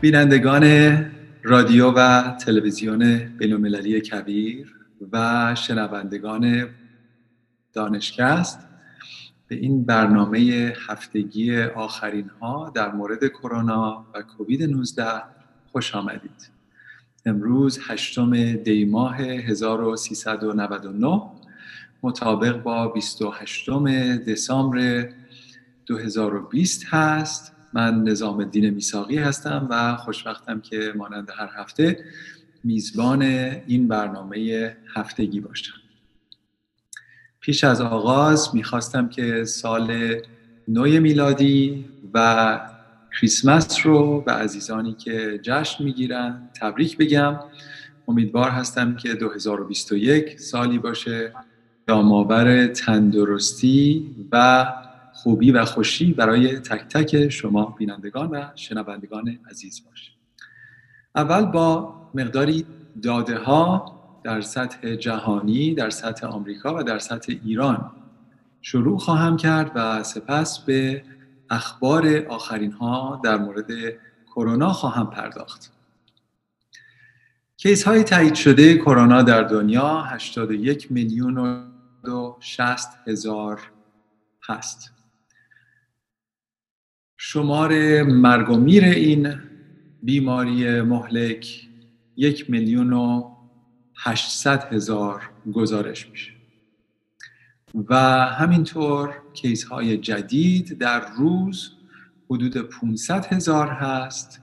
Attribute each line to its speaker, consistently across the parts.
Speaker 1: بینندگان رادیو و تلویزیون بینالمللی کبیر و شنوندگان دانشکست به این برنامه هفتگی آخرین ها در مورد کرونا و کووید 19 خوش آمدید. امروز هشتم دی ماه 1399 مطابق با 28 دسامبر 2020 هست من نظام الدین میساقی هستم و خوشبختم که مانند هر هفته میزبان این برنامه هفتگی باشم. پیش از آغاز می‌خواستم که سال نو میلادی و کریسمس رو به عزیزانی که جشن می‌گیرن تبریک بگم. امیدوار هستم که 2021 سالی باشه دامآور تندرستی و خوبی و خوشی برای تک تک شما بینندگان و شنوندگان عزیز باشه اول با مقداری داده ها در سطح جهانی در سطح آمریکا و در سطح ایران شروع خواهم کرد و سپس به اخبار آخرین ها در مورد کرونا خواهم پرداخت. کیس های تایید شده کرونا در دنیا 81 میلیون و 60 هزار هست. شمار مرگ و میر این بیماری مهلک یک میلیون و هشتصد هزار گزارش میشه. و همینطور کیس های جدید در روز حدود 500 هزار هست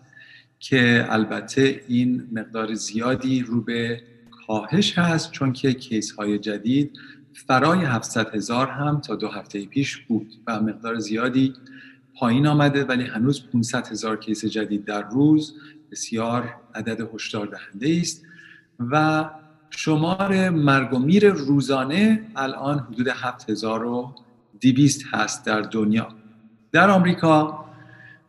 Speaker 1: که البته این مقدار زیادی رو به کاهش هست چون که کیس های جدید فرای 700 هزار هم تا دو هفته پیش بود و مقدار زیادی پایین آمده ولی هنوز 500 هزار کیس جدید در روز بسیار عدد هشدار دهنده است. و شمار مرگ و میر روزانه الان حدود 7200 هست در دنیا. در آمریکا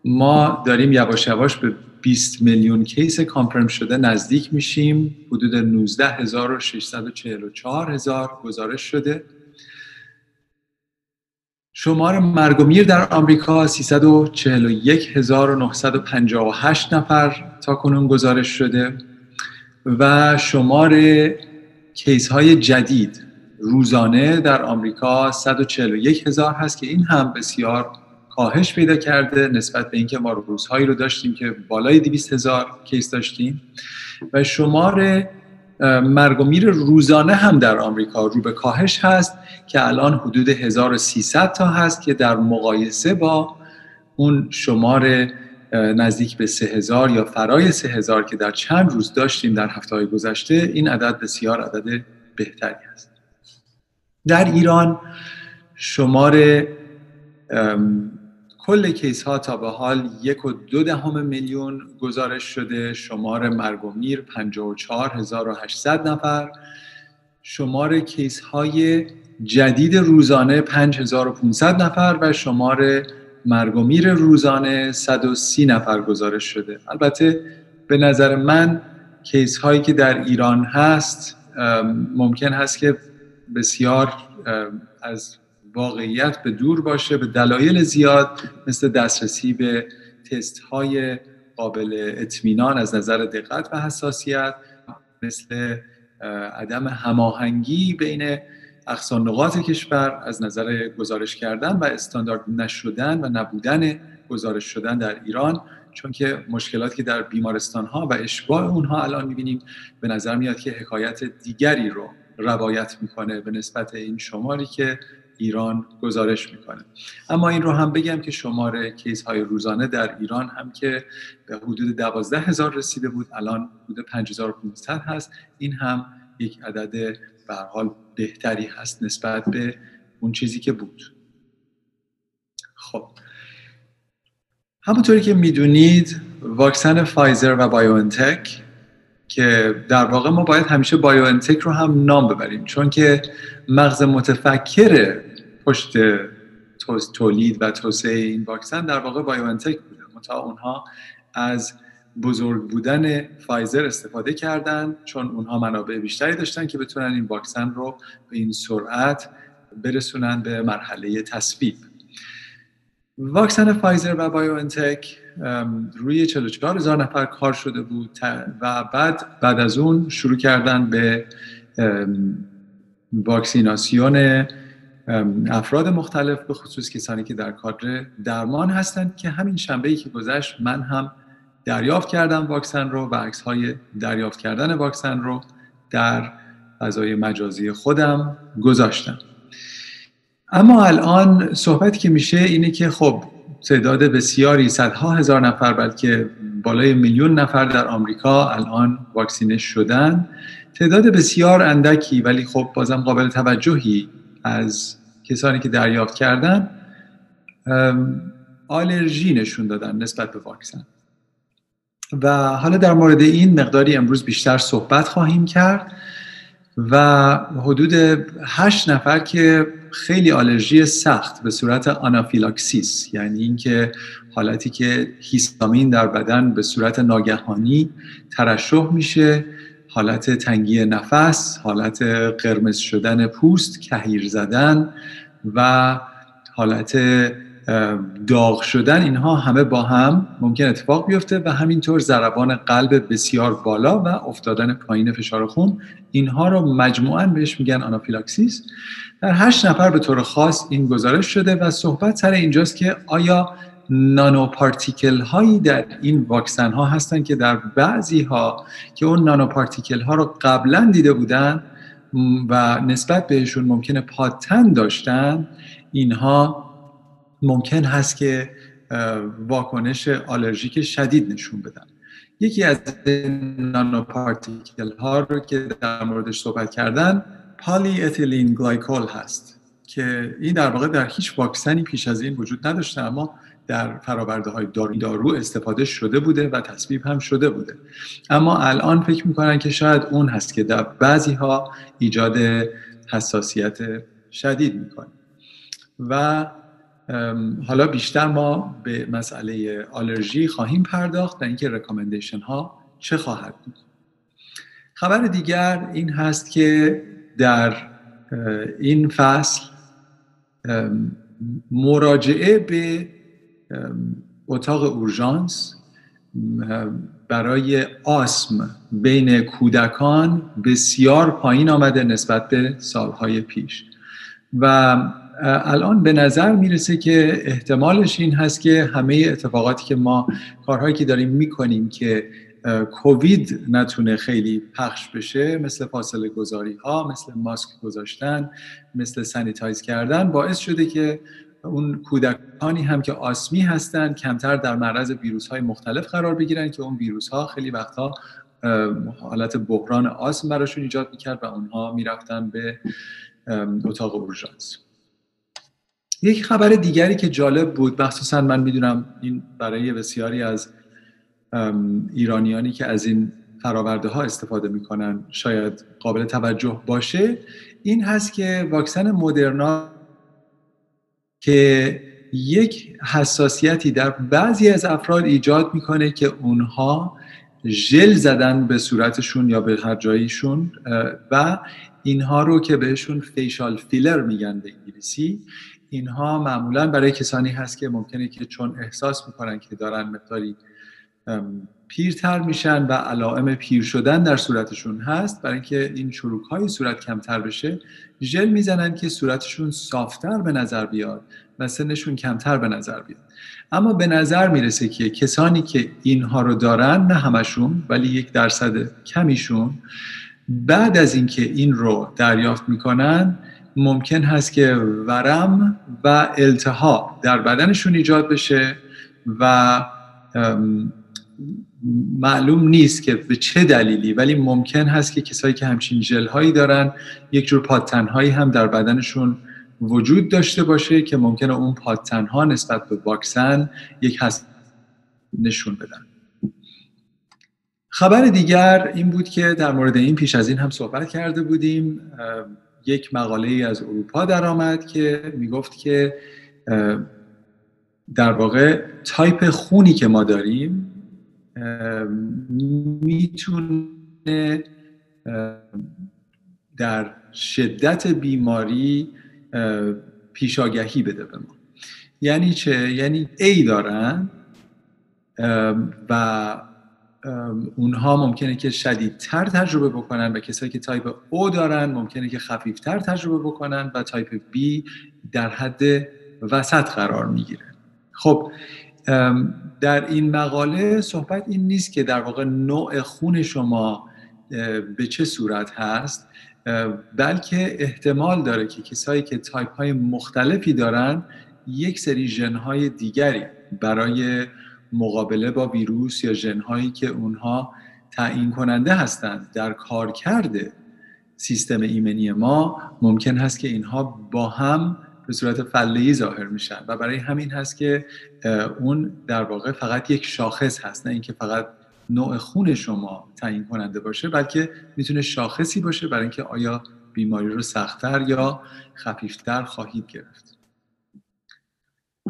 Speaker 1: ما داریم یواش یواش به 20 میلیون کیس کانفرم شده نزدیک میشیم. حدود 19644 هزار گزارش شده. شمار مرگ و میر در آمریکا 341958 نفر تا کنون گزارش شده و شمار کیس های جدید روزانه در آمریکا 141 هزار هست که این هم بسیار کاهش پیدا کرده نسبت به اینکه ما روزهایی رو داشتیم که بالای 200 هزار کیس داشتیم و شمار مرگ و میر روزانه هم در آمریکا. رو به کاهش هست که الان حدود 1300 تا هست که در مقایسه با اون شمار نزدیک به 3000 یا فرای 3000 که در چند روز داشتیم در هفته های گذشته این عدد بسیار عدد بهتری است در ایران شمار کل کیس ها تا به حال یک و دو دهم میلیون گزارش شده. شمار مرگ و میر 54800 نفر. شمار کیس های جدید روزانه 5500 نفر و شمار مرگ و میر روزانه 130 نفر گزارش شده. البته به نظر من کیس هایی که در ایران هست ممکن هست که بسیار از واقعیت به دور باشه به دلایل زیاد مثل دسترسی به تست های قابل اطمینان از نظر دقت و حساسیت مثل عدم هماهنگی بین اقصان نقاط کشور از نظر گزارش کردن و استاندارد نشدن و نبودن گزارش شدن در ایران چون که مشکلاتی که در بیمارستان ها و اشباع اونها الان می‌بینیم به نظر میاد که حکایت دیگری رو روایت می‌کنه به نسبت این شماری که ایران گزارش می‌کنه. اما این رو هم بگم که شمار کیس های روزانه در ایران هم که به حدود دوازده هزار رسیده بود الان حدود 5500 هست. این هم یک عدد به حال بهتری هست نسبت به اون چیزی که بود. خب. همونطوری که می‌دونید واکسن فایزر و بایوانتک که در واقع ما باید همیشه بایوانتک رو هم نام ببریم. چون که مغز متفکر پشت تولید و توسعه این واکسن در واقع بایوانتک بوده. منتها اونها از بزرگ بودن فایزر استفاده کردن چون اونها منابع بیشتری داشتن که بتونن این واکسن رو به این سرعت برسونن به مرحله تصویب واکسن فایزر و بایوانتک روی 44 هزار نفر کار شده بود و بعد بعد از اون شروع کردن به واکسیناسیون افراد مختلف به خصوص کسانی که در کادر درمان هستند که همین شنبه که گذشت من هم دریافت کردم واکسن رو و عکس های دریافت کردن واکسن رو در فضای مجازی خودم گذاشتم. اما الان صحبتی که میشه اینه که خب تعداد بسیاری صدها هزار نفر بلکه بالای میلیون نفر در آمریکا الان واکسینه شدن. تعداد بسیار اندکی ولی خب بازم قابل توجهی از کسانی که دریافت کردن آلرژی نشون دادن نسبت به واکسن. و حالا در مورد این مقداری امروز بیشتر صحبت خواهیم کرد و حدود هشت نفر که خیلی آلرژی سخت به صورت آنافیلاکسیس یعنی اینکه حالتی که هیستامین در بدن به صورت ناگهانی ترشح میشه حالت تنگی نفس حالت قرمز شدن پوست کهیر زدن و حالت داغ شدن اینها همه با هم ممکن اتفاق بیفته و همینطور ضربان قلب بسیار بالا و افتادن پایین فشار خون اینها رو مجموعا بهش میگن آنافیلاکسیس. در هشت نفر به طور خاص این گزارش شده و صحبت سر اینجاست که آیا نانو پارتیکل هایی در این واکسن ها هستن که در بعضی ها که اون نانو پارتیکل ها رو قبلا دیده بودن و نسبت بهشون ممکنه پاتن داشتن اینها ممکن هست که واکنش آلرژیک شدید نشون بدن. یکی از nanoparticle ها رو که در موردش صحبت کردن polyethylene glycol هست که این در واقع در هیچ واکسنی پیش از این وجود نداشته اما در فراورده های دارو استفاده شده بوده و تصویب هم شده بوده. اما الان فکر می‌کنن که شاید اون هست که در بعضی ها ایجاد حساسیت شدید می‌کنه. و حالا بیشتر ما به مسئله آلرژی خواهیم پرداخت و اینکه رکامندیشن ها چه خواهد بود. خبر دیگر این هست که در این فصل مراجعه به اتاق اورژانس برای آسم بین کودکان بسیار پایین آمده نسبت به سالهای پیش. و الان به نظر می‌رسه که احتمالش این هست که همه اتفاقاتی که ما کارهایی که داریم می‌کنیم که کووید نتونه خیلی پخش بشه مثل فاصله گذاری ها مثل ماسک گذاشتن مثل سانیتایز کردن باعث شده که اون کودکانی هم که آسمی هستند کمتر در معرض ویروس های مختلف قرار بگیرن که اون ویروس ها خیلی وقتا حالت بحران آسم براشون ایجاد می‌کرد و اونها می‌رفتن به اتاق اورژانس. یک خبر دیگری که جالب بود مخصوصا من می‌دونم این برای بسیاری از ایرانیانی که از این فراورده ها استفاده می‌کنن شاید قابل توجه باشه این هست که واکسن مدرنا که یک حساسیتی در بعضی از افراد ایجاد می‌کنه که اونها ژل زدن به صورتشون یا به هر جاییشون و اینها رو که بهشون فیشال فیلر میگن به انگلیسی اینها معمولا برای کسانی هست که ممکنه که چون احساس می‌کنن که دارن مقداری پیرتر میشن و علائم پیر شدن در صورتشون هست. برای اینکه این چروک های صورت کمتر بشه ژل می‌زنن که صورتشون صافتر به نظر بیاد و سنشون کمتر به نظر بیاد. اما به نظر می‌رسه که کسانی که اینها رو دارن نه همشون ولی یک درصد کمیشون بعد از اینکه این رو دریافت می‌کنن ممکن هست که ورم و التهاب در بدنشون ایجاد بشه و معلوم نیست که به چه دلیلی ولی ممکن هست که کسایی که همچین جل هایی دارن یک جور پادتن هایی هم در بدنشون وجود داشته باشه که ممکنه اون پادتن ها نسبت به واکسن یک هست نشون بدن. خبر دیگر این بود که در مورد این پیش از این هم صحبت کرده بودیم. یک مقاله ای از اروپا درآمد که می‌گفت که در واقع تایپ خونی که ما داریم می‌تونه در شدت بیماری پیشاگهی بده به ما یعنی چه؟ یعنی A دارن و اونها ممکنه که شدیدتر تجربه بکنن و کسایی که type O دارن ممکنه که خفیفتر تجربه بکنن و type B در حد وسط قرار می‌گیره خب در این مقاله صحبت این نیست که در واقع نوع خون شما به چه صورت هست بلکه احتمال داره که کسایی که تایپ های مختلفی دارن یک سری ژن دیگری برای مقابله با ویروس یا ژن که اونها تعیین کننده هستند در کارکرد سیستم ایمنی ما ممکن هست که اینها با هم به صورت فله ظاهر میشن. و برای همین هست که اون در واقع فقط یک شاخص هست. نه اینکه فقط نوع خون شما تعیین کننده باشه بلکه می‌تونه شاخصی باشه برای اینکه آیا بیماری رو سختتر یا خفیفتر خواهید گرفت.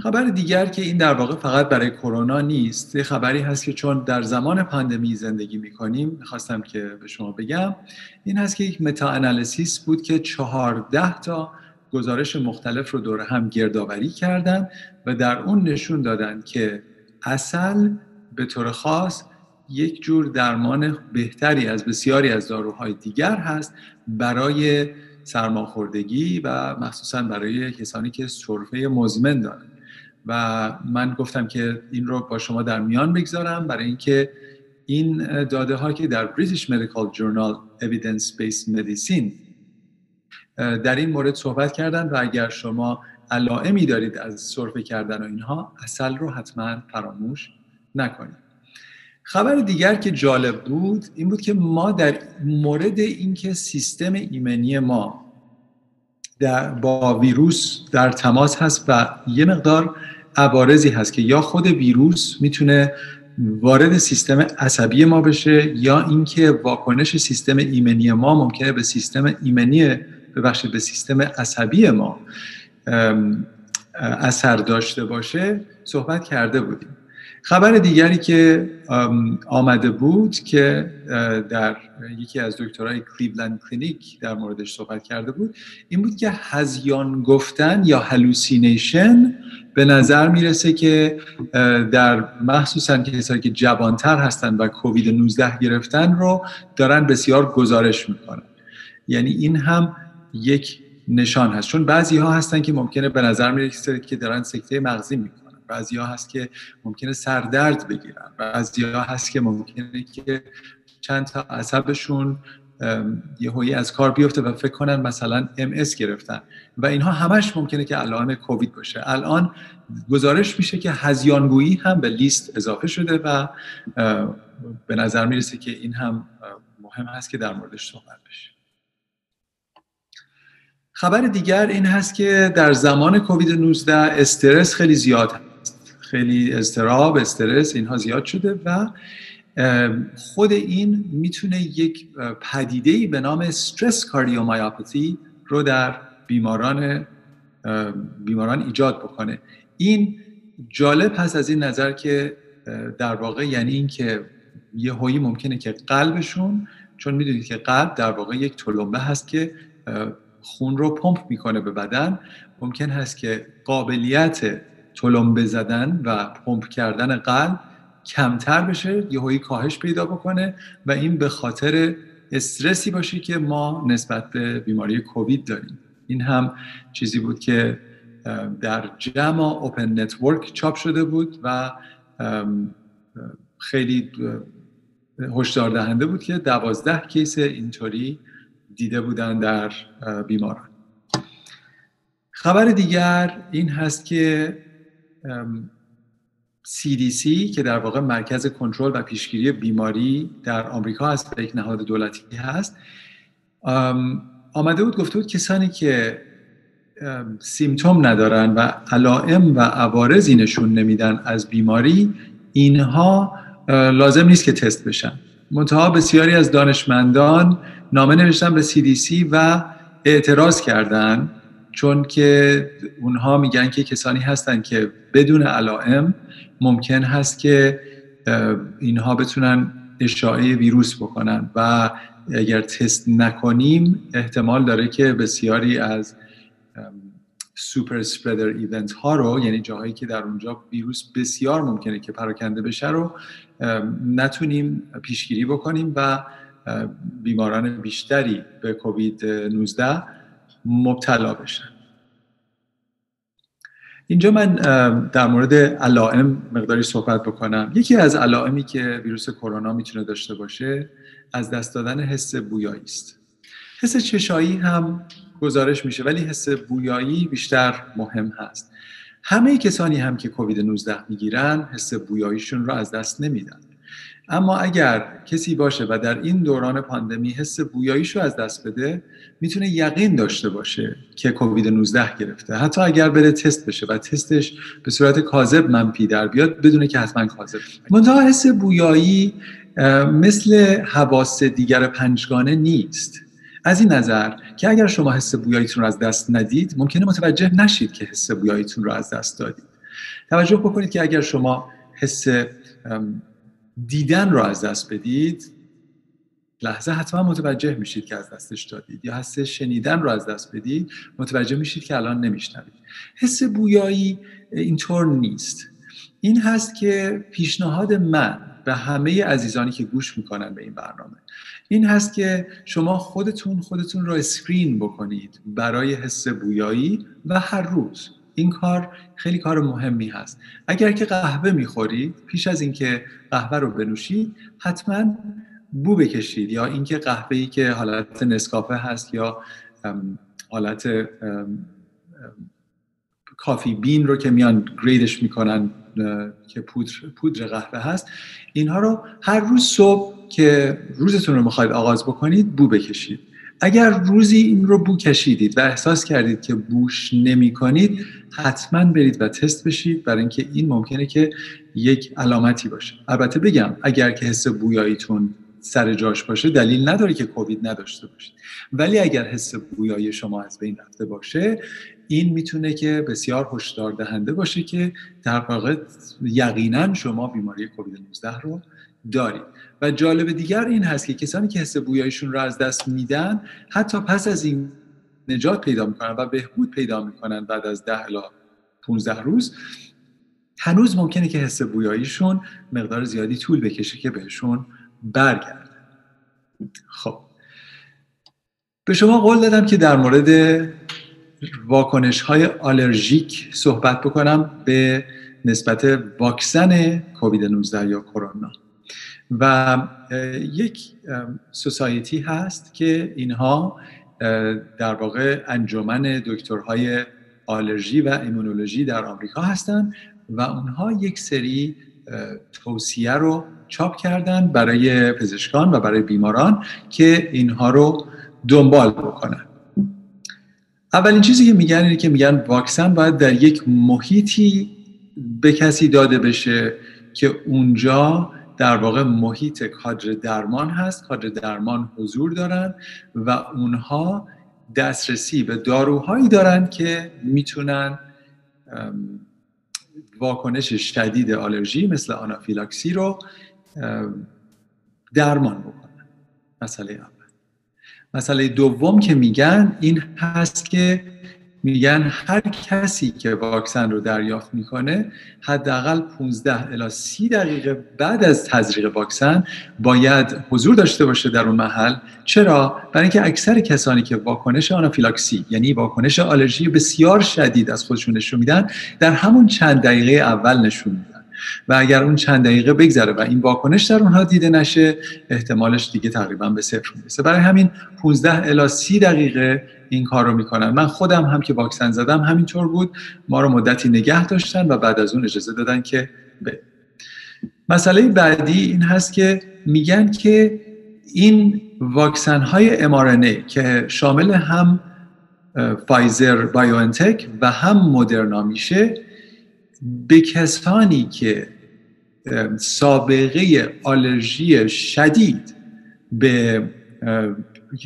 Speaker 1: خبر دیگر که این در واقع فقط برای کرونا نیست یه خبری هست که چون در زمان پاندمی زندگی می‌کنیم خواستم که به شما بگم این هست که یک متا انالیسیس بود که چهارده تا گزارش مختلف رو دور هم گردآوری کردن و در اون نشون دادن که اصل به طور خاص یک جور درمان بهتری از بسیاری از داروهای دیگر هست برای سرماخوردگی و مخصوصا برای کسانی که سرفه مزمن دارند و من گفتم که این رو با شما در میان بگذارم برای اینکه این داده ها که در British Medical Journal Evidence Based Medicine در این مورد صحبت کردن و اگر شما علائمی دارید از سرفه کردن و اینها اصل رو حتما فراموش نکنید. خبر دیگر که جالب بود این بود که ما در مورد اینکه سیستم ایمنی ما در با ویروس در تماس هست و یه مقدار عوارضی هست که یا خود ویروس می‌تونه وارد سیستم عصبی ما بشه یا اینکه واکنش سیستم ایمنی ما ممکنه به سیستم ایمنی ببخشید به سیستم عصبی ما اثر داشته باشه صحبت کرده بودیم. خبر دیگری که آمده بود که در یکی از دکترهای Cleveland Clinic در موردش صحبت کرده بود این بود که هذیان گفتن یا hallucination به نظر می‌رسه که در مخصوصا کسایی که جوانتر هستن و کووید 19 گرفتن رو دارن بسیار گزارش می‌کنن. یعنی این هم یک نشان هست. چون بعضی ها هستن که ممکنه به نظر می‌رسه که دارن سکته مغزی می‌کنن. بعضی ها هست که ممکنه سردرد بگیرن. بعضی ها هست که ممکنه که چند تا عصبشون یه هایی از کار بیفته و فکر کنن مثلا ام گرفتن. و اینها همش ممکنه که علائم کووید باشه. الان گزارش میشه که هزیانگویی هم به لیست اضافه شده و به نظر می‌رسه که این هم مهم هست که در موردش صحبت بشه. خبر دیگر این هست که در زمان کووید 19 استرس خیلی زیاد خیلی استراب استرس اینها زیاد شده و خود این می‌تونه یک پدیده به نام استرس کاردیومایوپاتی رو در بیماران بیماران ایجاد بکنه. این جالب هست از این نظر که در واقع یعنی این که یه هایی ممکنه که قلبشون چون می‌دونید که قلب در واقع یک تلمبه هست که خون رو پمپ می‌کنه به بدن ممکن هست که قابلیت تلمبه زدن و پمپ کردن قلب کمتر بشه یهویی کاهش پیدا بکنه و این به خاطر استرسی باشه که ما نسبت به بیماری کووید داریم. این هم چیزی بود که در JAMA Open Network چاپ شده بود و خیلی هشدار دهنده بود که دوازده case اینطوری دیده بودن در بیماران. خبر دیگر این هست که CDC که در واقع مرکز کنترل و پیشگیری بیماری در آمریکا هست یک نهاد دولتی هست آمده بود گفته بود کسانی که سیمتوم ندارن و علائم و عوارضی نشون نمیدن از بیماری اینها لازم نیست که تست بشن. منتها بسیاری از دانشمندان نامه نوشتن به CDC و اعتراض کردن چون که اونها میگن که کسانی هستن که بدون علائم ممکن هست که اینها بتونن اشاعه ویروس بکنن و اگر تست نکنیم احتمال داره که بسیاری از سوپر سپردر ایونت ها رو یعنی جاهایی که در اونجا ویروس بسیار ممکنه که پراکنده بشه رو نتونیم پیشگیری بکنیم و بیماران بیشتری به کووید 19 مبتلا بشن. اینجا من در مورد علائم مقداری صحبت بکنم. یکی از علائمی که ویروس کرونا می‌تونه داشته باشه از دست دادن حس بویایی است. حس چشایی هم گزارش میشه ولی حس بویایی بیشتر مهم هست. همه کسانی هم که کووید 19 می‌گیرن حس بویاییشون رو از دست نمیدن. اما اگر کسی باشه و در این دوران پاندمی حس بویاییش رو از دست بده می‌تونه یقین داشته باشه که کووید 19 گرفته. حتی اگر بره تست بشه و تستش به صورت کاذب منفی در بیاد بدونه که حتما کاذب. منتها حس بویایی مثل حواس دیگر پنجگانه نیست. از این نظر که اگر شما حس بویاییتون رو از دست ندید ممکنه متوجه نشید که حس بویاییتون رو از دست دادید. توجه بکنید که اگر شما حس دیدن رو از دست بدید لحظه حتما متوجه میشید که از دستش دادید یا حس شنیدن رو از دست بدید متوجه میشید که الان نمیشنوید. حس بویایی اینطور نیست. این هست که پیشنهاد من به همه عزیزانی که گوش می‌کنن به این برنامه این هست که شما خودتون خودتون رو اسکرین بکنید برای حس بویایی و هر روز. این کار خیلی کار مهمی هست. اگر که قهوه می‌خورید پیش از اینکه قهوه رو بنوشید حتما بو بکشید یا اینکه قهوه ای که حالت نسکافه هست یا حالت کافی بین رو که میان گریدش می‌کنن که پودر, پودر قهوه هست اینها رو هر روز صبح که روزتون رو می‌خواید آغاز بکنید بو بکشید. اگر روزی این رو بو کشیدید و احساس کردید که بوش نمی کنید حتما برید و تست بشید برای اینکه این ممکنه که یک علامتی باشه. البته بگم اگر که حس بویاییتون سر جاش باشه دلیل نداره که کووید نداشته باشید. ولی اگر حس بویایی شما از بین رفته باشه این می‌تونه که بسیار هشدار دهنده باشه که در واقع یقینا شما بیماری کووید 19 رو دارید. و جالب دیگر این هست که کسانی که حس بویاییشون رو از دست میدن حتی پس از این نجات پیدا می‌کنن و بهبود پیدا می‌کنن بعد از ده الی 15 روز هنوز ممکنه که حس بویاییشون مقدار زیادی طول بکشه که بهشون برگرده. خب. به شما قول دادم که در مورد واکنش های آلرژیک صحبت بکنم به نسبت واکسن کووید 19 یا کرونا. و یک سوسایتی هست که اینها در واقع انجمن دکترهای آلرژی و ایمونولوژی در آمریکا هستند و اونها یک سری توصیه رو چاپ کردن برای پزشکان و برای بیماران که اینها رو دنبال بکنن. اولین چیزی که میگن اینه که میگن واکسن باید در یک محیطی به کسی داده بشه که اونجا در واقع محیط کادر درمان هست. کادر درمان حضور دارن و اونها دسترسی به داروهایی دارن که می‌تونن واکنش شدید آلرژی مثل آنافیلاکسی رو درمان بکنن. مسئله اول. مسئله دوم که میگن این هست که میگن هر کسی که واکسن رو دریافت می‌کنه حداقل 15 الی 30 دقیقه بعد از تزریق واکسن باید حضور داشته باشه در اون محل. چرا؟ برای اینکه اکثر کسانی که واکنش آنافیلاکسی یعنی واکنش آلرژی بسیار شدید از خودشون نشون میدن در همون چند دقیقه اول نشون میدن. و اگر اون چند دقیقه بگذره و این واکنش در اونها دیده نشه احتمالش دیگه تقریبا به صفر می‌رسه. برای همین 15 الی 30 دقیقه این کار رو می‌کنن. من خودم هم که واکسن زدم همینطور بود. ما رو مدتی نگه داشتن و بعد از اون اجازه دادن که به مسئله بعدی این هست که میگن که این واکسن های mRNA که شامل هم فایزر بایوانتک و هم مدرنا میشه به کسانی که سابقه آلرژی شدید به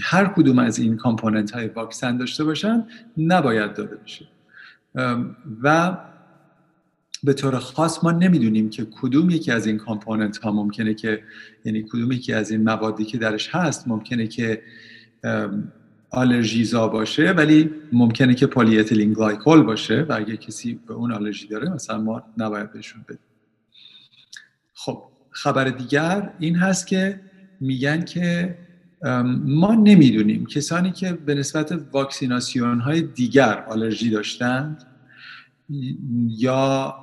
Speaker 1: هر کدوم از این component های واکسن داشته باشن نباید داده بشه. و به طور خاص ما نمی‌دونیم که کدوم یکی از این component ها ممکنه که یعنی کدوم یکی از این موادی که درش هست ممکنه که آلرژیزا باشه ولی ممکنه که polyethylene glycol باشه و اگه کسی به اون آلرژی داره مثلا ما نباید بهشون بدیم. خب خبر دیگر این هست که میگن که ما نمی‌دونیم. کسانی که به نسبت واکسیناسیون های دیگر آلرژی داشتند یا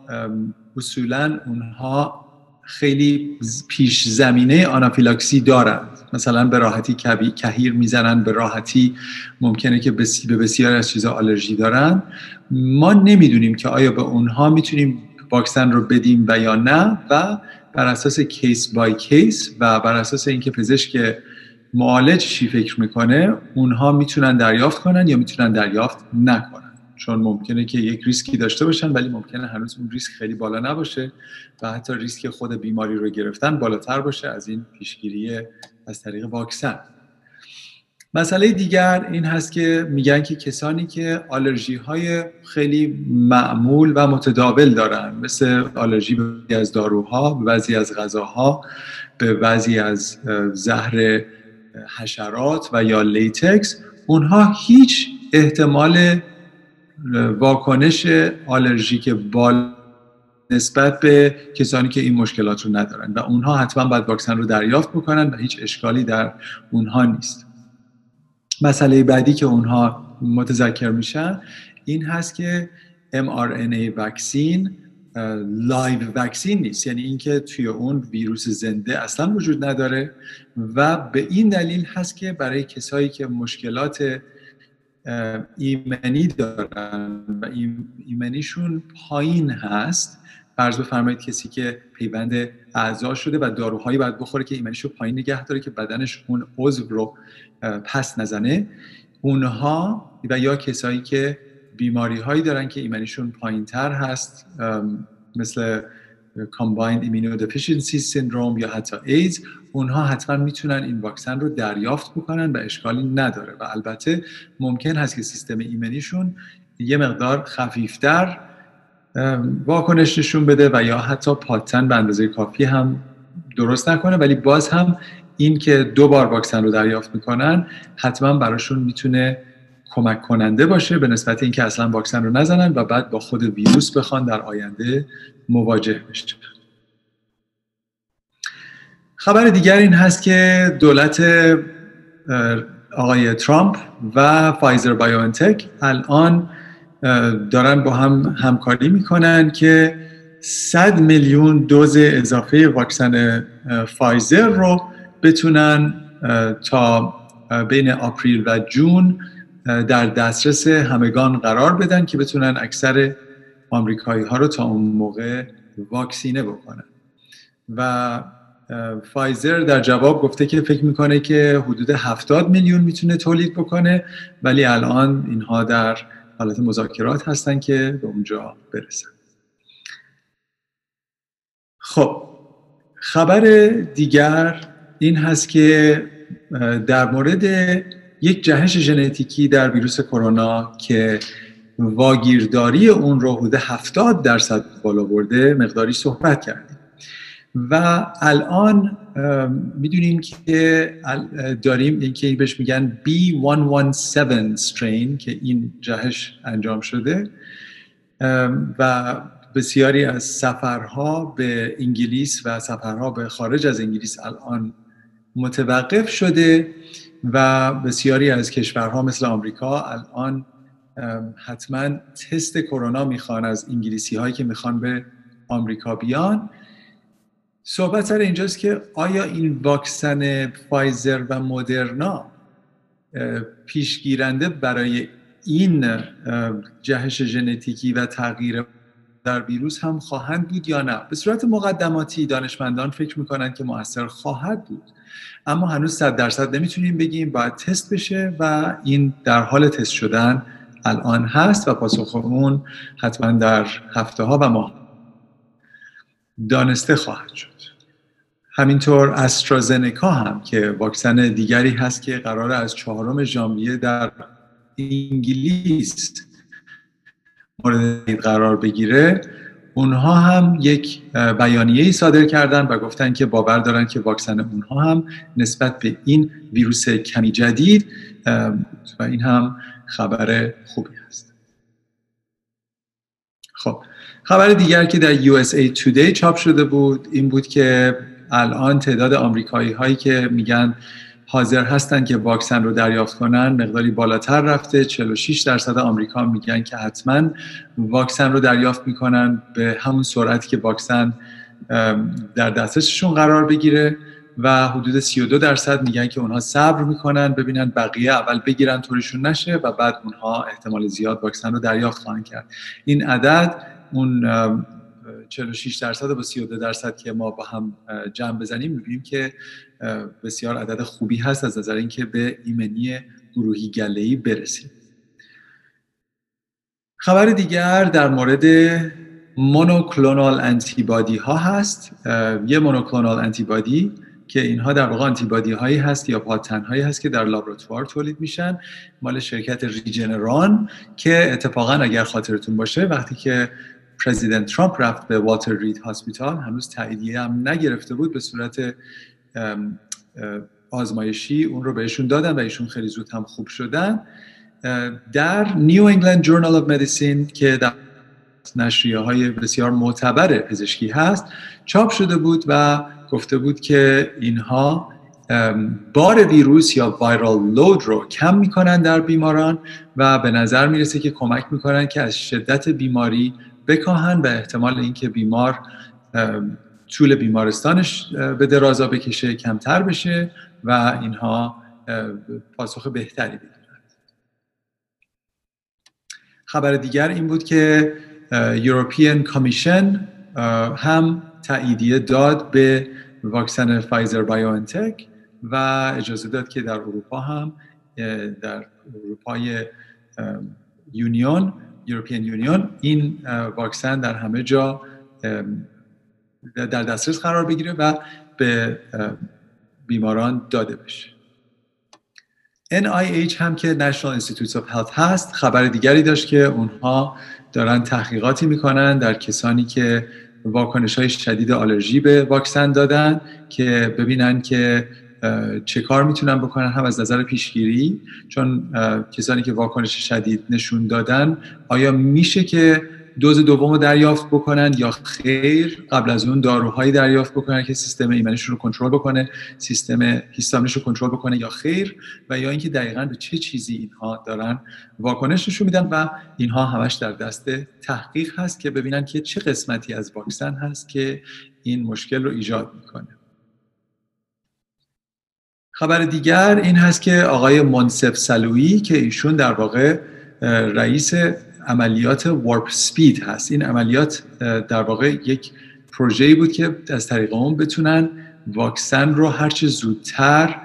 Speaker 1: اصولا اونها خیلی پیش زمینه آنافیلاکسی دارند. مثلا به راحتی کهیر می‌زنن به راحتی ممکنه که به بسیاری از چیزا آلرژی دارن ما نمی‌دونیم که آیا به اونها می‌تونیم واکسن رو بدیم و یا نه و بر اساس case by case و بر اساس اینکه پزشک معالج چی فکر می‌کنه اونها می‌تونن دریافت کنن یا می‌تونن دریافت نکنن. چون ممکنه که یک ریسکی داشته باشن ولی ممکنه هنوز اون ریسک خیلی بالا نباشه و حتی ریسک خود بیماری رو گرفتن بالاتر باشه از این پیشگیری از طریق واکسن. مسئله دیگر این هست که میگن که کسانی که آلرژی های خیلی معمول و متداول دارن مثل آلرژی به از داروها به بعضی از غذاها به بعضی از زهر حشرات و یا latex اونها هیچ احتمال واکنش آلرژیک بالا نسبت به کسانی که این مشکلات رو ندارن. و اونها حتما باید واکسن رو دریافت بکنن و هیچ اشکالی در اونها نیست. مسئله بعدی که اونها متذکر میشن این هست که mRNA vaccine، live vaccine نیست. یعنی اینکه توی اون ویروس زنده اصلا وجود نداره و به این دلیل هست که برای کسایی که مشکلات ایمنی دارن و ایمنیشون پایین هست فرض بفرمایید کسی که پیوند اعضا شده و داروهایی باید بخوره که ایمنیشو پایین نگه داره که بدنش اون عضو رو پس نزنه اونها و یا کسایی که بیماری هایی دارن که ایمنیشون پایین تر هست مثل Combined Immunodeficiency Syndrome یا حتی ایدز اونها حتما می‌تونن این واکسن رو دریافت بکنن و اشکالی نداره و البته ممکن هست که سیستم ایمنیشون یه مقدار خفیفتر واکنش نشون بده و یا حتی پاتن به اندازه کافی هم درست نکنه. ولی باز هم این که دو بار واکسن رو دریافت می‌کنن حتما براشون می‌تونه کمک کننده باشه به نسبت اینکه اصلا واکسن رو نزنن و بعد با خود ویروس بخوان در آینده مواجه بشه. خبر دیگر این هست که دولت آقای ترامپ و فایزر بایوانتک الان دارن با هم همکاری می‌کنن که 100 میلیون دوز اضافه واکسن فایزر رو بتونن تا بین April و June در دسترس همگان قرار بدن که بتونن اکثر آمریکایی ها رو تا اون موقع واکسینه بکنن. و فایزر در جواب گفته که فکر می‌کنه که حدود 70 میلیون می‌تونه تولید بکنه ولی الان اینها در حالت مذاکرات هستن که به اونجا برسن. خب خبر دیگر این هست که در مورد یک جهش ژنتیکی در ویروس کرونا که واگیرداری اون رو حدود 70 درصد بالا برده مقداری صحبت کردیم. و الان می‌دونیم که داریم این که بهش میگن B117 strain که این جهش انجام شده. و بسیاری از سفرها به انگلیس و سفرها به خارج از انگلیس الان متوقف شده. و بسیاری از کشورها مثل آمریکا الان حتما تست کرونا می‌خوان از انگلیسی هایی که می‌خوان به آمریکا بیان. صحبت سر اینجاست که آیا این واکسن فایزر و مدرنا پیشگیرنده برای این جهش ژنتیکی و تغییر در ویروس هم خواهند بود یا نه؟ به صورت مقدماتی دانشمندان فکر می‌کنند که موثر خواهد بود. اما هنوز صد درصد نمی‌تونیم بگیم باید تست بشه و این در حال تست شدن الان هست و پاسخ اون حتما در هفته ها و ماه دانسته خواهد شد. همینطور استرازنکا هم که واکسن دیگری هست که قرار از چهارم ژانویه در انگلیس مورد قرار بگیره اونها هم یک بیانیه ای صادر کردن و گفتن که باور دارن که واکسن اونها هم نسبت به این ویروس کمی جدید و این هم خبر خوبی هست. خب خبر دیگر که در USA Today چاپ شده بود این بود که الان تعداد آمریکایی هایی که میگن حاضر هستن که واکسن رو دریافت کنن. مقداری بالاتر رفته. 46 درصد آمریکا میگن که حتما واکسن رو دریافت می‌کنن به همون سرعتی که واکسن در دسترسشون قرار بگیره و حدود 32 درصد میگن که اونها صبر می‌کنن ببینن بقیه اول بگیرن طوریشون نشه و بعد اونها احتمال زیاد واکسن رو دریافت خواهند کرد. این عدد اون 46 درصد با 32 درصد که ما با هم جمع بزنیم می‌بینیم که بسیار عدد خوبی هست از نظر اینکه به ایمنی گروهی گله‌ای برسیم. خبر دیگر در مورد مونوکلونال انتیبادی ها هست یه monoclonal antibody که اینها در واقع antibody هایی هست یا پاتن هایی هست که در لابراتوار تولید میشن. مال شرکت Regeneron که اتفاقا اگر خاطرتون باشه وقتی که President ترامپ رفت به Walter Reed Hospital هنوز تاییدیه هم نگرفته بود به صورت آزمایشی اون رو بهشون دادن و ایشون خیلی زود هم خوب شدن. در New England Journal of Medicine که در نشریه های بسیار معتبر پزشکی هست چاپ شده بود و گفته بود که اینها بار ویروس یا وایرال لود رو کم می‌کنن در بیماران و به نظر می‌رسه که کمک می‌کنن که از شدت بیماری بکاهن و احتمال اینکه بیمار طول بیمارستانش به درازا بکشه کمتر بشه و اینها پاسخ بهتری بگیرند خبر دیگر این بود که European Commission هم تاییدیه داد به واکسن فایزر BioNTech و اجازه داد که در اروپا هم در اروپای union European Union این واکسن در همه جا در دسترس قرار بگیره و به بیماران داده بشه. NIH هم که National Institutes of Health هست خبر دیگری داشت که اونها دارن تحقیقاتی می‌کنن در کسانی که واکنش های شدید آلرژی به واکسن دادن که ببینن که چه کار می‌تونن بکنن هم از نظر پیشگیری؟ چون کسانی که واکنش شدید نشون دادن آیا میشه که دوز دوم رو دریافت بکنن یا خیر؟ قبل از اون داروهایی دریافت بکنن که سیستم ایمنیشون رو کنترل بکنه سیستم هیستامینش رو کنترل بکنه یا خیر؟ و یا اینکه دقیقا به چه چیزی اینها دارن واکنش نشون میدن و اینها همش در دست تحقیق هست که ببینن که چه قسمتی از واکسن هست که این مشکل رو ایجاد می‌کنه. خبر دیگر این هست که آقای منصف سلویی که ایشون در واقع رئیس عملیات وارپ سپید هست. این عملیات در واقع یک پروژه‌ای بود که از طریق اون بتونن واکسن رو هرچه زودتر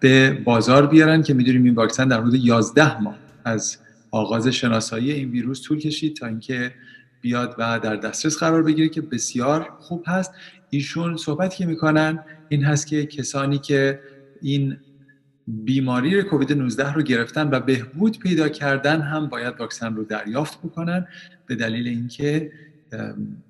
Speaker 1: به بازار بیارن که می‌دونیم این واکسن در حدود 11 ماه از آغاز شناسایی این ویروس طول کشید تا اینکه بیاد و در دسترس قرار بگیره که بسیار خوب هست. ایشون صحبتی که می‌کنن این هست که کسانی که این بیماری کووید 19 رو گرفتن و بهبود پیدا کردن هم باید واکسن رو دریافت بکنن به دلیل اینکه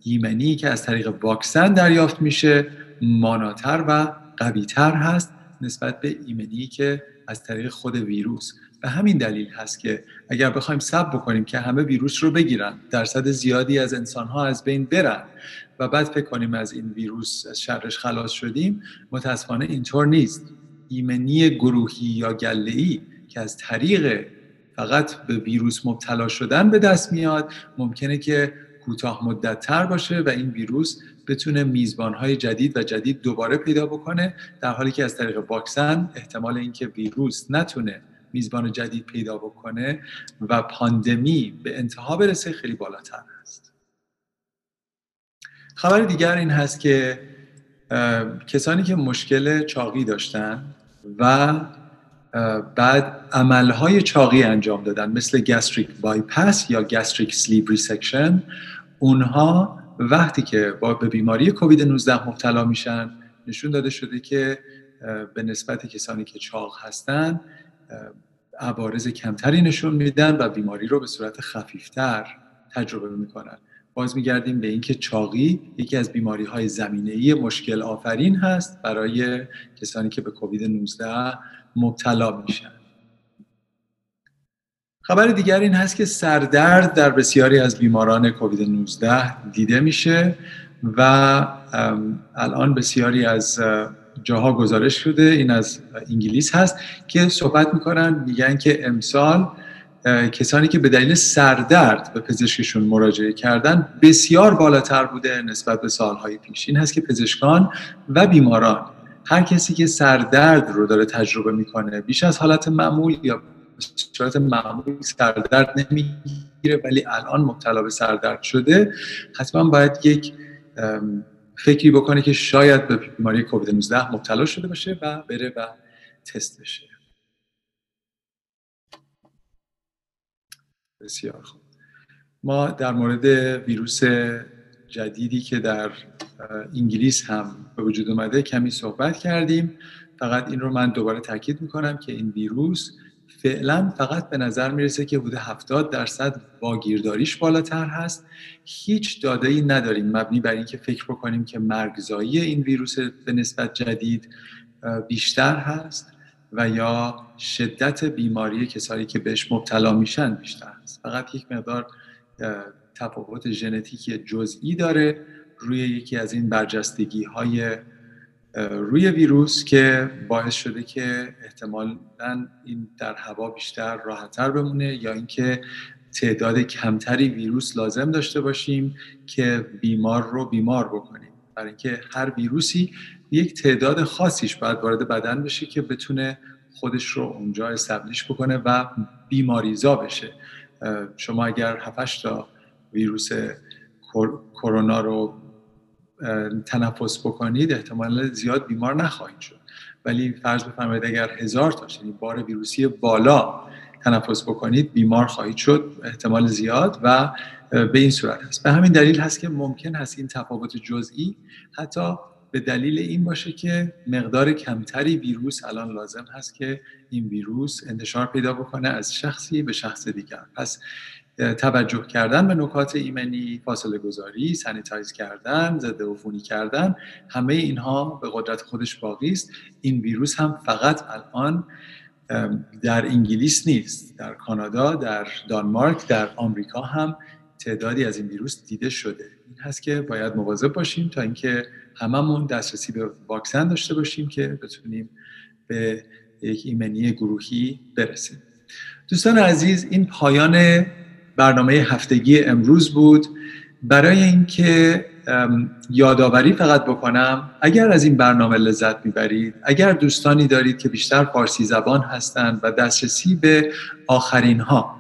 Speaker 1: ایمنی که از طریق واکسن دریافت میشه ماناتر و قویتر هست نسبت به ایمنی که از طریق خود ویروس. به همین دلیل هست که اگر بخوایم سب بکنیم که همه ویروس رو بگیرن درصد زیادی از انسان ها از بین برن و بعد فکر کنیم از این ویروس از شرش خلاص شدیم متاسفانه اینطور نیست. ایمنی گروهی یا ای که از طریق فقط به ویروس مبتلا شدن به دست میاد ممکنه که کوتاه مدت تر باشه و این ویروس بتونه میزبانهای جدید و جدید دوباره پیدا بکنه در حالی که از طریق واکسن احتمال اینکه ویروس نتونه میزبان جدید پیدا بکنه و پاندمی به انتها برسه خیلی بالاتر هست خبر دیگر این هست که کسانی که مشکل چاقی داشتن و بعد عملهای چاقی انجام دادن مثل gastric bypass یا gastric sleeve resection اونها وقتی که با به بیماری کووید 19 مبتلا میشن نشون داده شده که به نسبت کسانی که چاق هستن عوارض کمتری نشون میدن و بیماری رو به صورت خفیفتر تجربه می‌کنن. باز میگردیم به اینکه چاقی یکی از بیماری های زمینه مشکل آفرین هست برای کسانی که به کووید 19 مبتلا میشن. خبر دیگر این هست که سردرد در بسیاری از بیماران کووید 19 دیده میشه و الان بسیاری از جاها گزارش شده این از انگلیس هست که صحبت می‌کنن میگن که امسال کسانی که به دلیل سردرد به پزشکشون مراجعه کردن بسیار بالاتر بوده نسبت به سالهای پیش. این هست که پزشکان و بیماران هر کسی که سردرد رو داره تجربه می‌کنه بیش از حالت معمول یا صورت معمول سردرد نمی‌گیره ولی الان مبتلا به سردرد شده حتما باید یک فکری بکنه که شاید به بیماری کووید 19 مبتلا شده باشه و بره و تست بشه. بسیار خوب. ما در مورد ویروس جدیدی که در انگلیس هم به وجود اومده کمی صحبت کردیم. فقط این رو من دوباره تاکید می‌کنم که این ویروس فعلا فقط به نظر می‌رسه که بوده 70 درصد واگیرداریش بالاتر هست. هیچ داده ای نداریم مبنی بر اینکه فکر بکنیم که مرگزایی این ویروس به نسبت جدید بیشتر هست. و یا شدت بیماری کسانی که بهش مبتلا میشن بیشتر هست. فقط یک مقدار تفاوت ژنتیکی جزئی داره روی یکی از این برجستگی های روی ویروس که باعث شده که احتمالا این در هوا بیشتر راحتتر بمونه یا اینکه تعداد کمتری ویروس لازم داشته باشیم که بیمار رو بیمار بکنیم. برای اینکه هر ویروسی یک تعداد خاصیش باید وارد بدن بشه که بتونه خودش رو اونجا استبلیش بکنه و بیماریزا بشه. شما اگر 7 تا ویروس کرونا رو تنفس بکنید احتمال زیاد بیمار نخواهید شد. ولی فرض بفرمایید اگر هزار تا یعنی بار ویروسی بالا تنفس بکنید بیمار خواهید شد احتمال زیاد و به این صورت هست. به همین دلیل هست که ممکن هست این تفاوت جزئی حتی به دلیل این باشه که مقدار کمتری ویروس الان لازم هست که این ویروس انتشار پیدا بکنه از شخصی به شخص دیگر. پس توجه کردن به نکات ایمنی فاصله گذاری سانیتایز کردن ضد عفونی کردن همه اینها به قدرت خودش باقی است. این ویروس هم فقط الان در انگلیس نیست در کانادا در دانمارک در آمریکا هم تعدادی از این ویروس دیده شده. این هست که باید مواظب باشیم تا اینکه هممون دسترسی به واکسن داشته باشیم که بتونیم به یک ایمنی گروهی برسیم. دوستان عزیز این پایان برنامه هفتگی امروز بود. برای اینکه یادآوری فقط بکنم اگر از این برنامه لذت می‌برید اگر دوستانی دارید که بیشتر فارسی زبان هستند و دسترسی به آخرین ها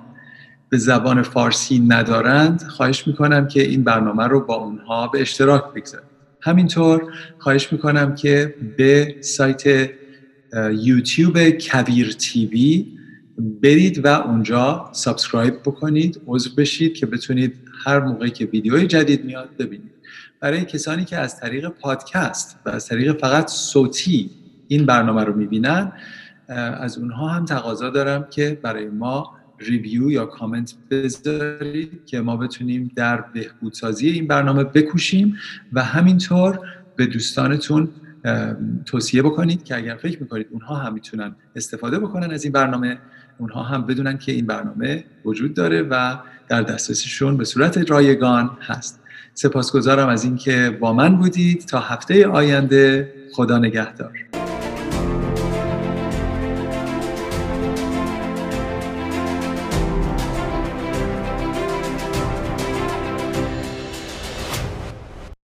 Speaker 1: به زبان فارسی ندارند خواهش می‌کنم که این برنامه رو با اونها به اشتراک بگذارید. همینطور خواهش می‌کنم که به سایت یوتیوب کویر TV برید و اونجا subscribe بکنید. عضو بشید که بتونید هر موقعی که ویدیوی جدید میاد ببینید. برای کسانی که از طریق پادکست و از طریق فقط صوتی این برنامه رو می‌بینن از اونها هم تقاضا دارم که برای ما ریویو یا کامنت بذارید که ما بتونیم در بهبودسازی این برنامه بکوشیم و همینطور به دوستانتون توصیه بکنید که اگر فکر می‌کنید اونها هم می‌تونن استفاده بکنن از این برنامه اونها هم بدونن که این برنامه وجود داره و در دسترسشون به صورت رایگان هست. سپاسگزارم از اینکه با من بودید. تا هفته آینده خدا نگهدار.